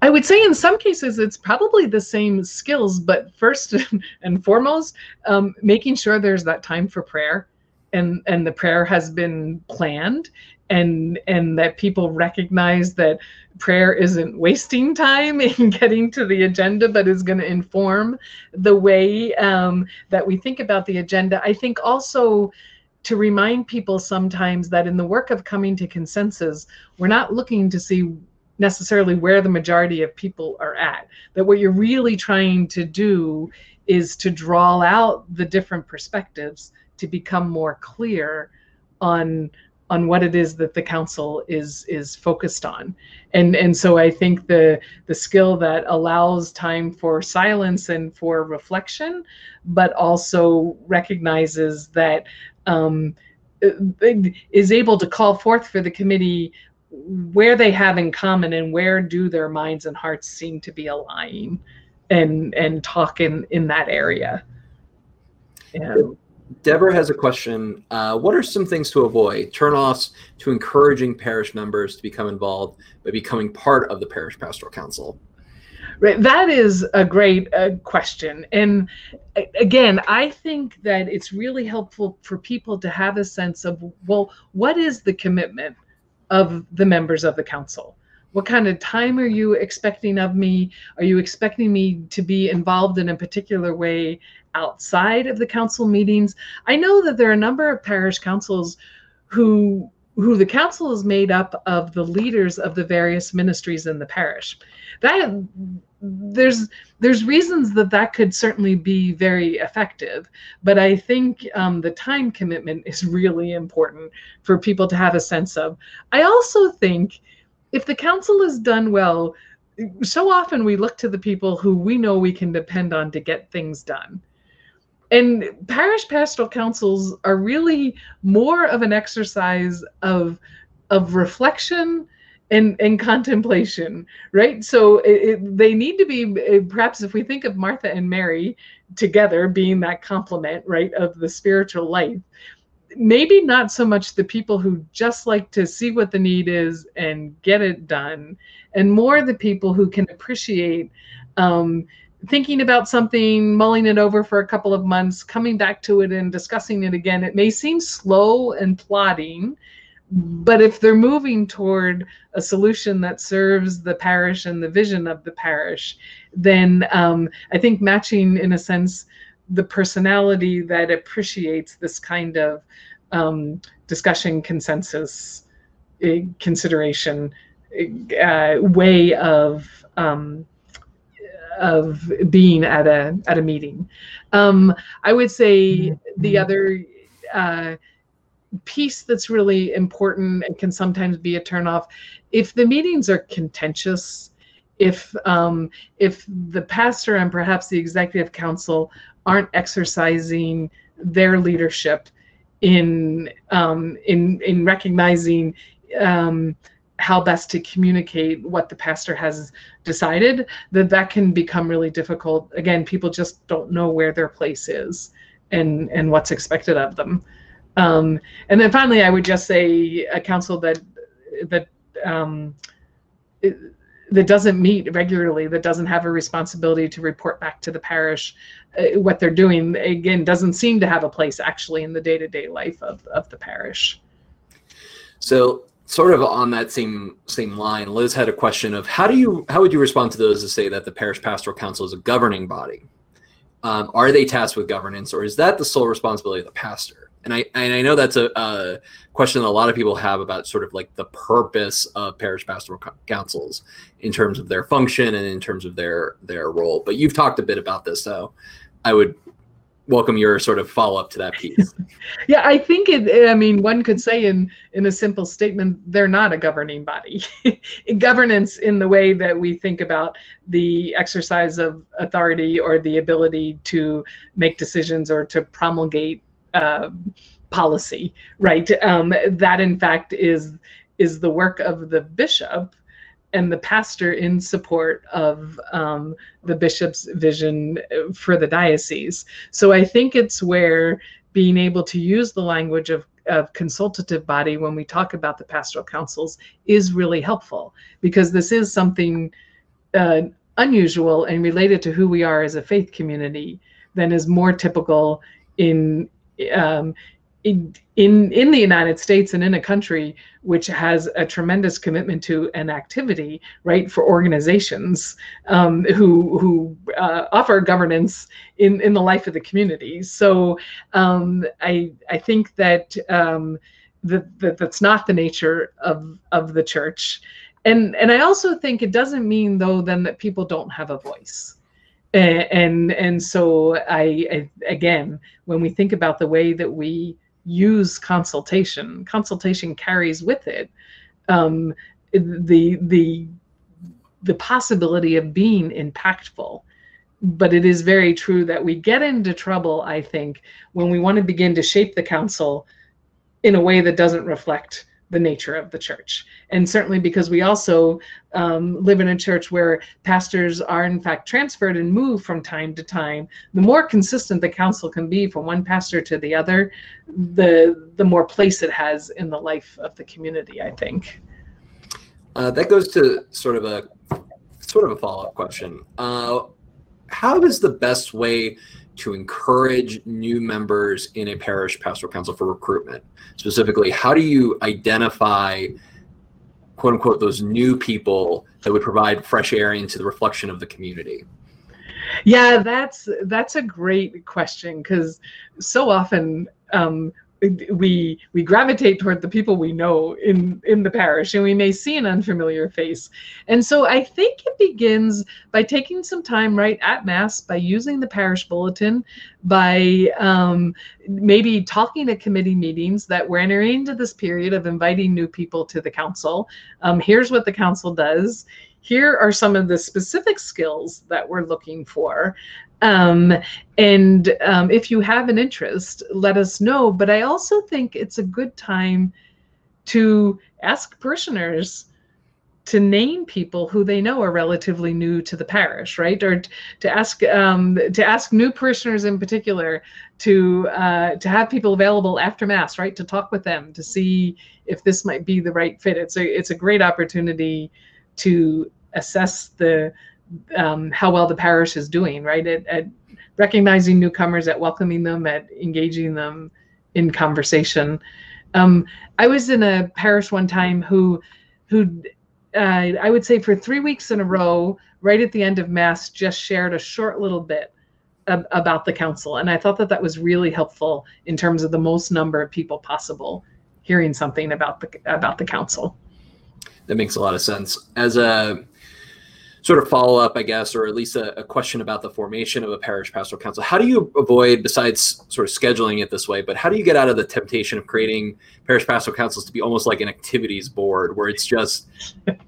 I would say in some cases it's probably the same skills, but first and foremost, um, making sure there's that time for prayer, and and the prayer has been planned, and and that people recognize that prayer isn't wasting time in getting to the agenda, but is going to inform the way um, that we think about the agenda. I think also to remind people sometimes that in the work of coming to consensus, we're not looking to see necessarily where the majority of people are at. That what you're really trying to do is to draw out the different perspectives to become more clear on on what it is that the council is is focused on. And and so i think the the skill that allows time for silence and for reflection but also recognizes that um, is able to call forth for the committee where they have in common and where do their minds and hearts seem to be aligning and and talk in in that area. Yeah Deborah has a question. Uh, what are some things to avoid? Turnoffs to encouraging parish members to become involved by becoming part of the parish pastoral council. Right, that is a great uh, question, and again, I think that it's really helpful for people to have a sense of well, what is the commitment of the members of the council? What kind of time are you expecting of me? Are you expecting me to be involved in a particular way outside of the council meetings? I know that there are a number of parish councils who who the council is made up of the leaders of the various ministries in the parish. That there's there's reasons that that could certainly be very effective, but I think um, the time commitment is really important for people to have a sense of. I also think if the council is done well, so often we look to the people who we know we can depend on to get things done. And parish pastoral councils are really more of an exercise of, of reflection and, and contemplation, right? So it, it, they need to be, perhaps if we think of Martha and Mary together being that complement, right, of the spiritual life, maybe not so much the people who just like to see what the need is and get it done, and more the people who can appreciate um, thinking about something, mulling it over for a couple of months, coming back to it and discussing it again. It may seem slow and plodding, but if they're moving toward a solution that serves the parish and the vision of the parish, then um, I think matching, in a sense, the personality that appreciates this kind of um, discussion, consensus, uh, consideration, uh, way of um, of being at a at a meeting. Um, I would say the mm-hmm. other uh, piece that's really important and can sometimes be a turnoff if the meetings are contentious if um, if the pastor and perhaps the executive council aren't exercising their leadership in um, in in recognizing um, how best to communicate what the pastor has decided that that can become really difficult again people just don't know where their place is and and what's expected of them um, and then finally i would just say a council that that um, that doesn't meet regularly, that doesn't have a responsibility to report back to the parish uh, what they're doing, again, doesn't seem to have a place actually in the day to day life of, of the parish. So, sort of on that same same line, Liz had a question of how do you how would you respond to those that say that the parish pastoral council is a governing body? Um, are they tasked with governance, or is that the sole responsibility of the pastor? and I and I know that's a, a, question that a lot of people have about sort of like the purpose of parish pastoral councils in terms of their function and in terms of their their role. But you've talked a bit about this, so I would welcome your sort of follow up to that piece. yeah, I think it. I mean, one could say in in a simple statement, they're not a governing body. Governance, in the way that we think about the exercise of authority or the ability to make decisions or to promulgate uh, policy, right? Um, that in fact is is the work of the bishop and the pastor in support of um, the bishop's vision for the diocese. So I think it's where being able to use the language of, of consultative body when we talk about the pastoral councils is really helpful because this is something uh, unusual and related to who we are as a faith community than is more typical in um, in, in the United States and in a country which has a tremendous commitment to an activity, right, for organizations um, who who uh, offer governance in in the life of the community. So um, I I think that um, that, that that's not the nature of of the church, and and I also think it doesn't mean though then that people don't have a voice and and so I, I, again when we think about the way that we use consultation. Consultation carries with it um, the the the possibility of being impactful. But it is very true that we get into trouble i think when we want to begin to shape the council in a way that doesn't reflect the nature of the church. And certainly because we also um, live in a church where pastors are, in fact, transferred and move from time to time, the more consistent the council can be from one pastor to the other, the, the more place it has in the life of the community, I think. Uh, that goes to sort of a sort of a follow-up question. Uh, how is the best way to encourage new members in a parish pastoral council for recruitment? Specifically, how do you identify quote unquote those new people that would provide fresh air into the reflection of the community? Yeah, that's that's a great question because so often um, we we gravitate toward the people we know in in the parish and we may see an unfamiliar face. And so i think it begins by taking some time right at mass by using the parish bulletin by um, maybe talking at committee meetings that we're entering into this period of inviting new people to the council. Um, here's what the council does here are some of the specific skills that we're looking for um, and um, if you have an interest, let us know. But I also think it's a good time to ask parishioners to name people who they know are relatively new to the parish, right? Or to ask um, to ask new parishioners in particular to uh, to have people available after mass, right? To talk with them to see if this might be the right fit. It's a it's a great opportunity to assess the um, how well the parish is doing, right? At, at, recognizing newcomers, at welcoming them, at engaging them in conversation. Um, I was in a parish one time who, who uh, I would say for three weeks in a row, right at the end of mass, just shared a short little bit ab- about the council, and I thought that that was really helpful in terms of the most number of people possible hearing something about the about the council. That makes a lot of sense. As a sort of follow up, I guess, or at least a, a, question about the formation of a parish pastoral council. How do you avoid, besides sort of scheduling it this way, but how do you get out of the temptation of creating parish pastoral councils to be almost like an activities board where it's just,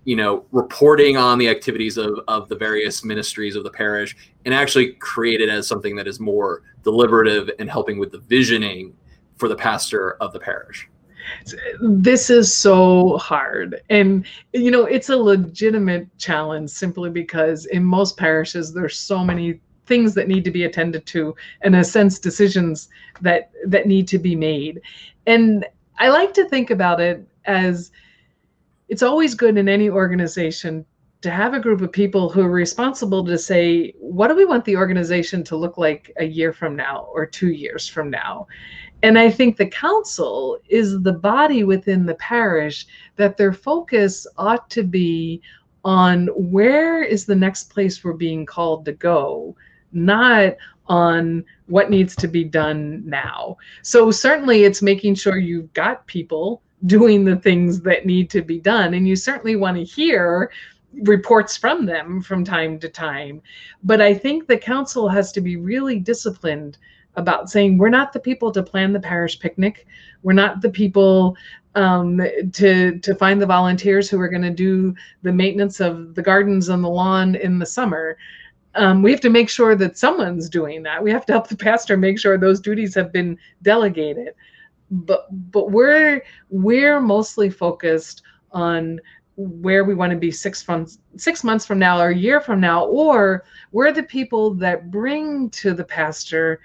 you know, reporting on the activities of, of the various ministries of the parish and actually create it as something that is more deliberative and helping with the visioning for the pastor of the parish? This is so hard. And you know it's a legitimate challenge simply because in most parishes there's so many things that need to be attended to and a sense decisions that that need to be made. And i like to think about it as it's always good in any organization to have a group of people who are responsible to say what do we want the organization to look like a year from now or two years from now and I think the council is the body within the parish that their focus ought to be on where is the next place we're being called to go, not on what needs to be done now. So certainly it's making sure you've got people doing the things that need to be done and you certainly want to hear reports from them from time to time. But I think the council has to be really disciplined about saying we're not the people to plan the parish picnic. We're not the people um, to to find the volunteers who are going to do the maintenance of the gardens and the lawn in the summer. Um, we have to make sure that someone's doing that. We have to help the pastor make sure those duties have been delegated. But but we're we're mostly focused on where we want to be six months six months from now or a year from now, or we're the people that bring to the pastor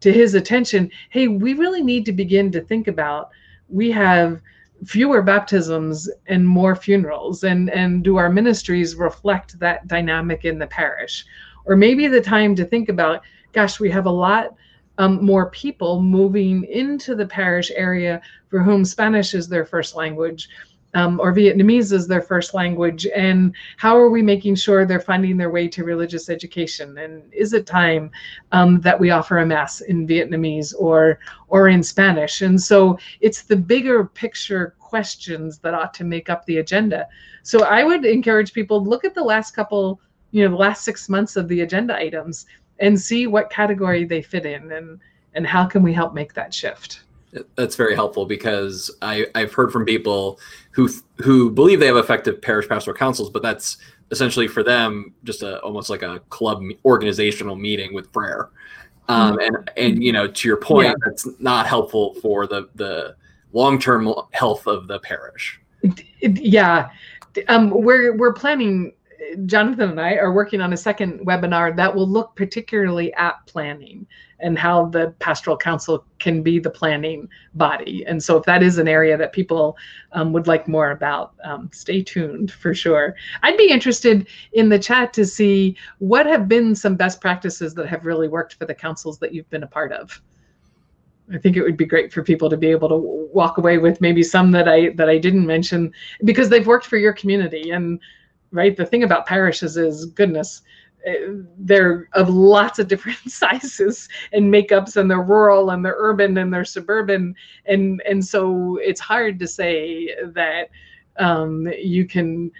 to his attention hey we really need to begin to think about we have fewer baptisms and more funerals and and do our ministries reflect that dynamic in the parish? Or maybe the time to think about gosh we have a lot um, more people moving into the parish area for whom spanish is their first language um, or Vietnamese as their first language? And how are we making sure they're finding their way to religious education? And is it time um, that we offer a mass in Vietnamese or or in Spanish? And so it's the bigger picture questions that ought to make up the agenda. So I would encourage people look at the last couple, you know, the last six months of the agenda items and see what category they fit in and and how can we help make that shift. That's very helpful because I, I've heard from people who who believe they have effective parish pastoral councils, but that's essentially for them just a almost like a club organizational meeting with prayer. Um, mm-hmm. and and you know to your point, yeah. that's not helpful for the the long-term health of the parish. Yeah, um, we're we're planning. Jonathan and I are working on a second webinar that will look particularly at planning and how the pastoral council can be the planning body. And so, if that is an area that people um, would like more about, um, stay tuned for sure. I'd be interested in the chat to see what have been some best practices that have really worked for the councils that you've been a part of. I think it would be great for people to be able to walk away with maybe some that I that I didn't mention because they've worked for your community and right? The thing about parishes is goodness eh, they're of lots of different sizes and makeups and they're rural and they're urban and they're suburban. And and so it's hard to say that um, you can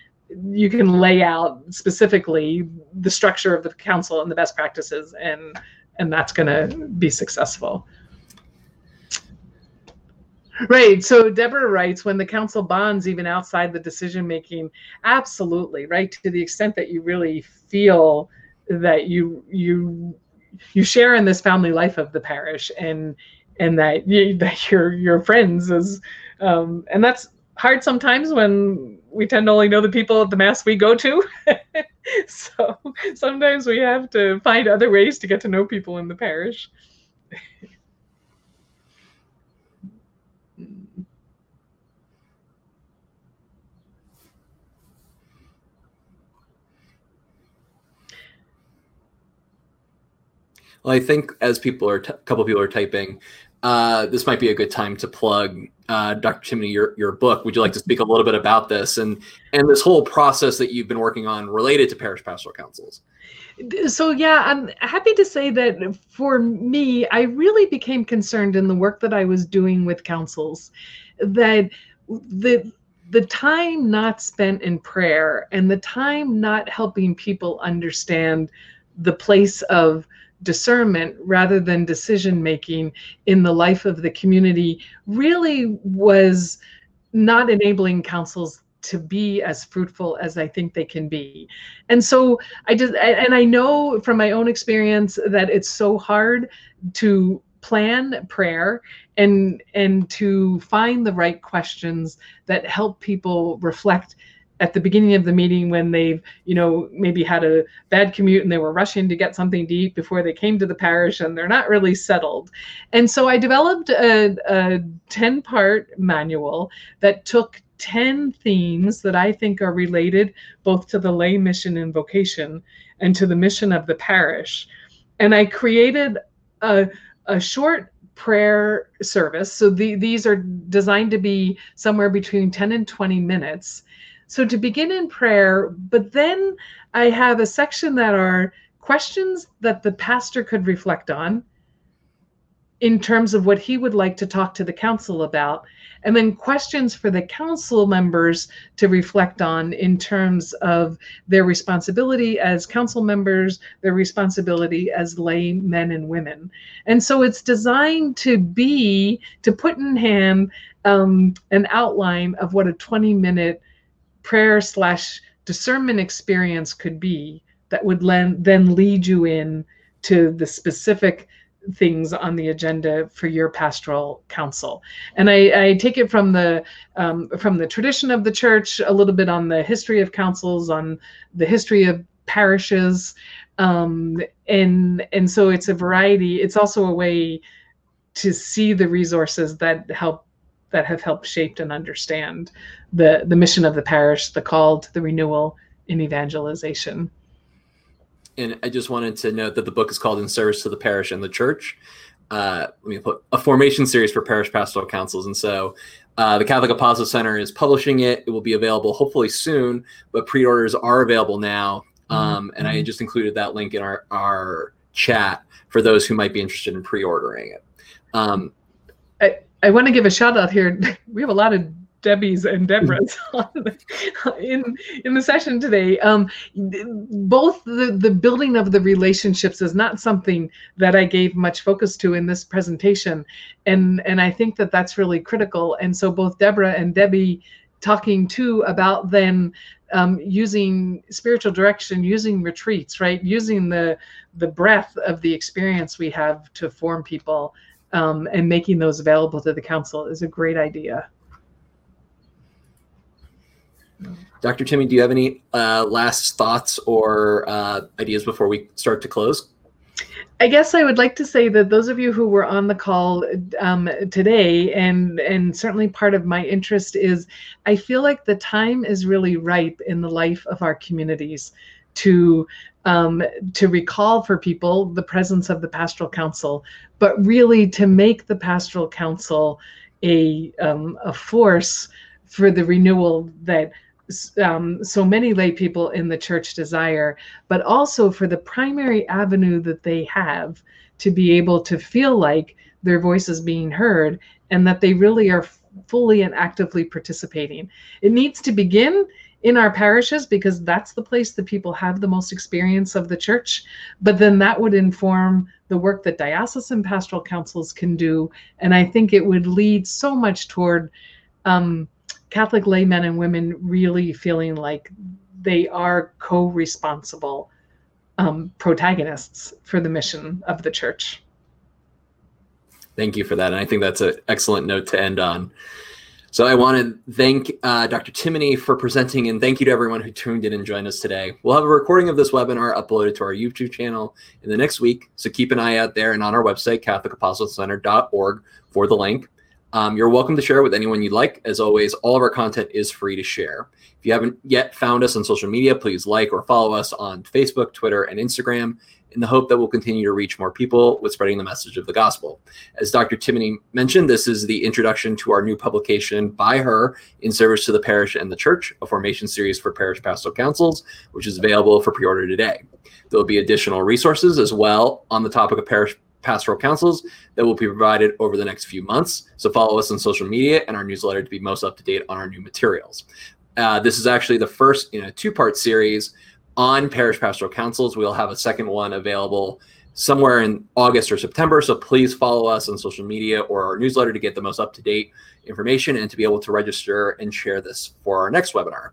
you can lay out specifically the structure of the council and the best practices and and that's going to be successful Right. So Deborah writes when the council bonds even outside the decision making, absolutely, right? To the extent that you really feel that you you you share in this family life of the parish and and that you that your your friends is um and that's hard sometimes when we tend to only know the people at the mass we go to. so sometimes we have to find other ways to get to know people in the parish. Well, I think as people are, a couple of people are typing, uh, this might be a good time to plug uh, Dr. Timoney your your book. Would you like to speak a little bit about this and and this whole process that you've been working on related to parish pastoral councils? So yeah, I'm happy to say that for me, I really became concerned in the work that I was doing with councils that the the time not spent in prayer and the time not helping people understand the place of discernment rather than decision making in the life of the community really was not enabling councils to be as fruitful as I think they can be. And so I just and I know from my own experience that it's so hard to plan prayer and and to find the right questions that help people reflect at the beginning of the meeting when they've you know maybe had a bad commute and they were rushing to get something to eat before they came to the parish and they're not really settled. And so i developed a, a 10 part manual that took 10 themes that i think are related both to the lay mission and vocation and to the mission of the parish. And i created a, a short prayer service. So the, these are designed to be somewhere between 10 and 20 minutes so to begin in prayer, but then I have a section that are questions that the pastor could reflect on in terms of what he would like to talk to the council about, and then questions for the council members to reflect on in terms of their responsibility as council members, their responsibility as lay men and women. And so it's designed to be, to put in hand um, an outline of what a 20 minute prayer slash discernment experience could be that would then lead you in to the specific things on the agenda for your pastoral council and i, I take it from the um, from the tradition of the church a little bit on the history of councils on the history of parishes um, and and so it's a variety. It's also a way to see the resources that help that have helped shaped and understand the the mission of the parish, the call to the renewal in evangelization. And I just wanted to note that the book is called "In Service to the Parish and the Church." Uh, let me put a formation series for parish pastoral councils, and so uh, the Catholic Apostolate Center is publishing it. It will be available hopefully soon, but pre-orders are available now. Mm-hmm. Um, mm-hmm. And I just included that link in our our chat for those who might be interested in pre-ordering it. Um, I, I want to give a shout out here. We have a lot of Debbie's and Deborah's in in the session today. Um, both the the building of the relationships is not something that I gave much focus to in this presentation, and and I think that that's really critical. And so both Deborah and Debbie talking too about then um, using spiritual direction, using retreats, right, using the the breadth of the experience we have to form people um, and making those available to the council is a great idea. Dr. Timoney, do you have any uh, last thoughts or uh, ideas before we start to close? I guess I would like to say that those of you who were on the call um, today, and and certainly part of my interest is, I feel like the time is really ripe in the life of our communities to um, to recall for people the presence of the pastoral council, but really to make the pastoral council a um, a force for the renewal that um, so many lay people in the church desire, but also for the primary avenue that they have to be able to feel like their voice is being heard and that they really are fully and actively participating. It needs to begin in our parishes because that's the place that people have the most experience of the church. But then that would inform the work that diocesan pastoral councils can do. And I think it would lead so much toward um, Catholic laymen and women really feeling like they are co responsible um, protagonists for the mission of the church. Thank you for that. And I think that's an excellent note to end on. So I want to thank uh, Dr. Timoney for presenting and thank you to everyone who tuned in and joined us today. We'll have a recording of this webinar uploaded to our YouTube channel in the next week. So keep an eye out there and on our website, catholicapostolatecenter.org for the link. Um, you're welcome to share it with anyone you'd like. As always, all of our content is free to share. If you haven't yet found us on social media, please like or follow us on Facebook, Twitter, and Instagram in the hope that we'll continue to reach more people with spreading the message of the gospel. As Dr. Timoney mentioned, this is the introduction to our new publication by her in service to the parish and the church, a formation series for parish pastoral councils, which is available for pre order today. There will be additional resources as well on the topic of parish pastoral councils that will be provided over the next few months. So follow us on social media and our newsletter to be most up to date on our new materials. Uh, this is actually the first in a two part series on parish pastoral councils. We'll have a second one available somewhere in August or September. So please follow us on social media or our newsletter to get the most up to date information and to be able to register and share this for our next webinar.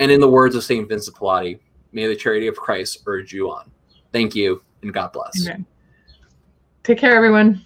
And in the words of St. Vincent Pallotti, may the charity of Christ urge you on. Thank you and God bless. Amen. Take care, everyone.